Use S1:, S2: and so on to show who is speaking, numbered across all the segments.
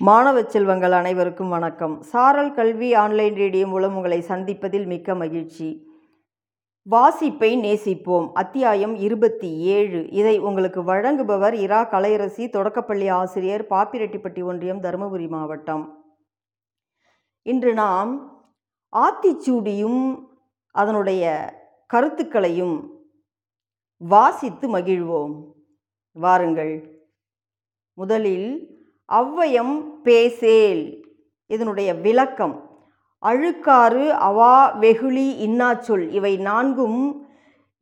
S1: மாணவ செல்வங்கள் அனைவருக்கும் வணக்கம். சாரல் கல்வி ஆன்லைன் ரேடியோ மூலம் உங்களை சந்திப்பதில் மிக்க மகிழ்ச்சி. வாசிப்பை நேசிப்போம். அத்தியாயம் இருபத்தி ஏழு. இதை உங்களுக்கு வழங்குபவர் இரா கலையரசி தொடக்கப்பள்ளி ஆசிரியர் பாப்பிரெட்டிப்பட்டி ஒன்றியம் தருமபுரி மாவட்டம். இன்று நாம் ஆத்திச்சூடியும் அதனுடைய கருத்துக்களையும் வாசித்து மகிழ்வோம். வாருங்கள். முதலில் ஔவையம் பேசேல். இதனுடைய விளக்கம். அழுக்காறு அவா வெகுளி இன்னாச்சொல் இவை நான்கும்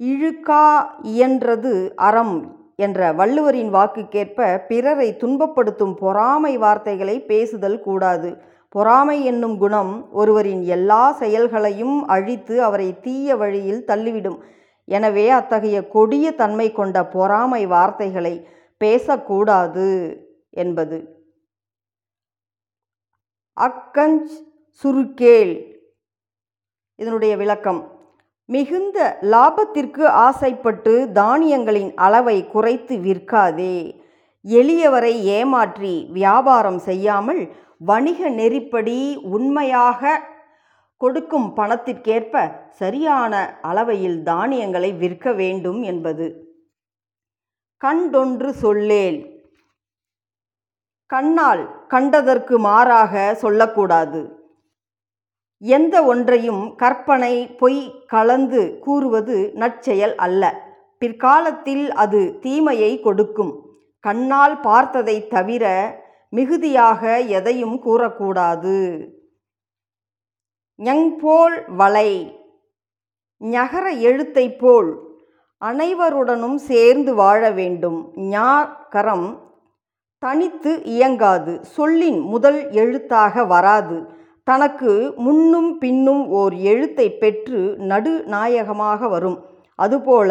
S1: இழுக்கா இயன்றது அறம் என்ற வள்ளுவரின் வாக்குக்கேற்ப பிறரை துன்பப்படுத்தும் பொறாமை வார்த்தைகளை பேசுதல் கூடாது. பொறாமை என்னும் குணம் ஒருவரின் எல்லா செயல்களையும் அழித்து அவரை தீய வழியில் தள்ளிவிடும். எனவே அத்தகைய கொடிய தன்மை கொண்ட பொறாமை வார்த்தைகளை பேசக்கூடாது என்பது. அக்கஞ்ச் சுருக்கேல் இதனுடைய விளக்கம். மிகுந்த லாபத்திற்கு ஆசைப்பட்டு தானியங்களின் அளவை குறைத்து விற்காதே. எளியவரை ஏமாற்றி வியாபாரம் செய்யாமல் வணிக நெறிப்படி உண்மையாக கொடுக்கும் பணத்திற்கேற்ப சரியான அளவையில் தானியங்களை விற்க வேண்டும் என்பது. கண்டொன்று சொல்லேல் கண்ணால் கண்டதற்கு மாறாக சொல்லக்கூடாது. எந்த ஒன்றையும் கற்பனை பொய் கலந்து கூறுவது நற்செயல் அல்ல. பிற்காலத்தில் அது தீமையை கொடுக்கும். கண்ணால் பார்த்ததை தவிர மிகுதியாக எதையும் கூறக்கூடாது. ஞங்போல் வலை ஞகர எழுத்தைப் போல் அனைவருடனும் சேர்ந்து வாழ வேண்டும். ஞாகரம் தனித்து இயங்காது. சொல்லின் முதல் எழுத்தாக வராது. தனக்கு முன்னும் பின்னும் ஓர் எழுத்தை பெற்று நடுநாயகமாக வரும். அதுபோல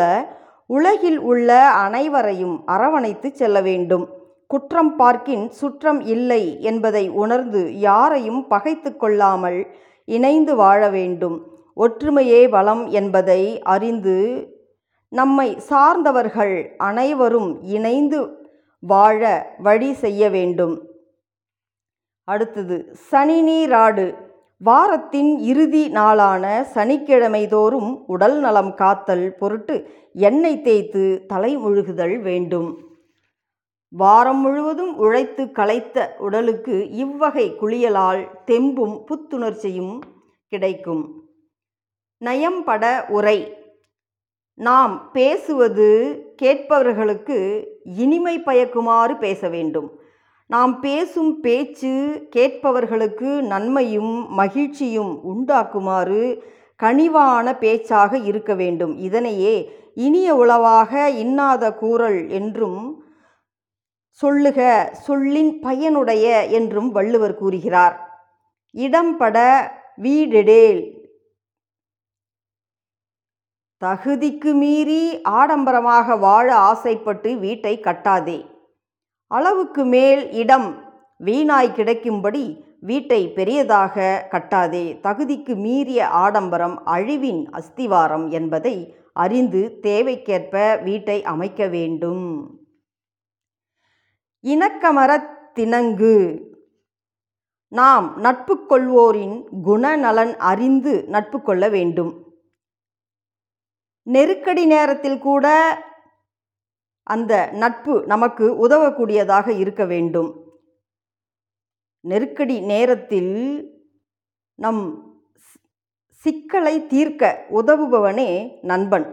S1: உலகில் உள்ள அனைவரையும் அரவணைத்து செல்ல வேண்டும். குற்றம் பார்க்கின் சுற்றம் இல்லை என்பதை உணர்ந்து யாரையும் பகைத்து கொள்ளாமல் இணைந்து வாழ வேண்டும். ஒற்றுமையே பலம் என்பதை அறிந்து நம்மை சார்ந்தவர்கள் அனைவரும் இணைந்து வாழ வழி செய்ய வேண்டும். அடுத்தது சனி நீராடு. வாரத்தின் இறுதி நாளான சனிக்கிழமை தோறும் உடல் நலம் காத்தல் பொருட்டு எண்ணெய் தேய்த்து தலை முழுகுதல் வேண்டும். வாரம் முழுவதும் உழைத்து களைத்த உடலுக்கு இவ்வகை குளியலால் தெம்பும் புத்துணர்ச்சியும் கிடைக்கும். நயம்பட உரை. நாம் பேசுவது கேட்பவர்களுக்கு இனிமை பயக்குமாறு பேச வேண்டும். நாம் பேசும் பேச்சு கேட்பவர்களுக்கு நன்மையும் மகிழ்ச்சியும் உண்டாக்குமாறு கனிவான பேச்சாக இருக்க வேண்டும். இதனையே இனிய உளவாக இன்னாத கூறல் என்றும் சொல்லுக சொல்லின் பயனுடைய என்றும் வள்ளுவர் கூறுகிறார். இடம்பட வீடெடேல் தகுதிக்கு மீறி ஆடம்பரமாக வாழ ஆசைப்பட்டு வீட்டை கட்டாதே. அளவுக்கு மேல் இடம் வீணாய் கிடைக்கும்படி வீட்டை பெரியதாக கட்டாதே. தகுதிக்கு மீறிய ஆடம்பரம் அழிவின் அஸ்திவாரம் என்பதை அறிந்து தேவைக்கேற்ப வீட்டை அமைக்க வேண்டும். இணக்கமரத் திணங்கு. நாம் நட்பு கொள்வோரின் குணநலன் அறிந்து நட்பு கொள்ள வேண்டும். நெருக்கடி நேரத்தில் கூட அந்த நட்பு நமக்கு உதவக்கூடியதாக இருக்க வேண்டும். நெருக்கடி நேரத்தில் நம் சிக்கலை தீர்க்க உதவுபவனே நண்பன்.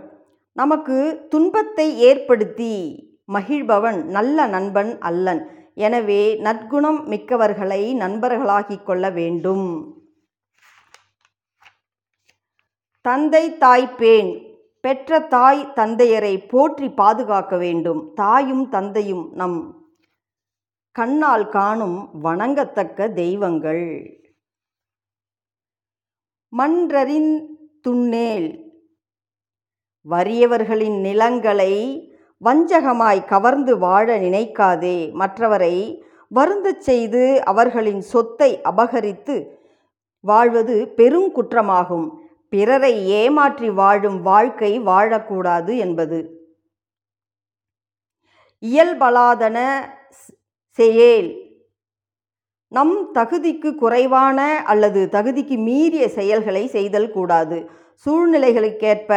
S1: நமக்கு துன்பத்தை ஏற்படுத்தி மகிழ்பவன் நல்ல நண்பன் அல்லன். எனவே நற்குணம் மிக்கவர்களை நண்பர்களாகிக் கொள்ள வேண்டும். தந்தை தாய் பேன் பெற்ற தாய் தந்தையரை போற்றி பாதுகாக்க வேண்டும். தாயும் தந்தையும் நம் கண்ணால் காணும் வணங்கத்தக்க தெய்வங்கள். மன்றரின் துண்ணேல் வறியவர்களின் நிலங்களை வஞ்சகமாய் கவர்ந்து வாழ நினைக்காதே. மற்றவரை வருந்தச் செய்து அவர்களின் சொத்தை அபகரித்து வாழ்வது பெருங்குற்றமாகும் பிறரை ஏமாற்றி வாழும் வாழ்க்கை வாழக்கூடாது என்பது. இயல்பலாதன செயல் நம் தகுதிக்கு குறைவான அல்லது தகுதிக்கு மீறிய செயல்களை செய்தல் கூடாது. சூழ்நிலைகளுக்கேற்ப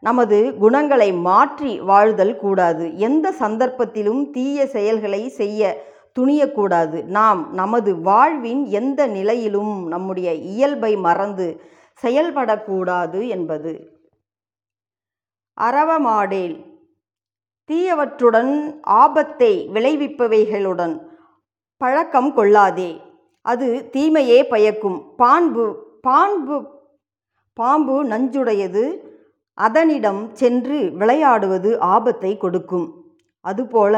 S1: நமது குணங்களை மாற்றி வாழ்தல் கூடாது. எந்த சந்தர்ப்பத்திலும் தீய செயல்களை செய்ய துணியக்கூடாது. நாம் நமது வாழ்வின் எந்த நிலையிலும் நம்முடைய இயல்பை மறந்து செயல்படக்கூடாது என்பது. அறவமாடேல் தீயவற்றுடன் ஆபத்தை விளைவிப்பவைகளுடன் பழக்கம் கொள்ளாதே. அது தீமையே பயக்கும். பான்பு பான்பு பாம்பு நஞ்சுடையது. அதனிடம் சென்று விளையாடுவது ஆபத்தை கொடுக்கும். அதுபோல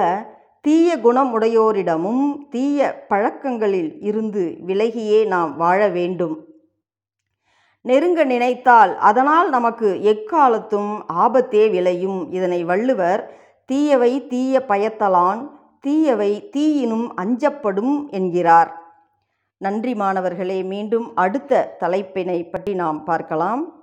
S1: தீய குணமுடையோரிடமும் தீய பழக்கங்களில் இருந்து விலகியே நாம் வாழ வேண்டும். நெருங்க நினைத்தால் அதனால் நமக்கு எக்காலத்தும் ஆபத்தே விளையும். இதனை வள்ளுவர் தீயவை தீய பயத்தலான் தீயவை தீயினும் அஞ்சப்படும் என்கிறார். நன்றி மாணவர்களே மீண்டும் அடுத்த தலைப்பினை பற்றி நாம் பார்க்கலாம்.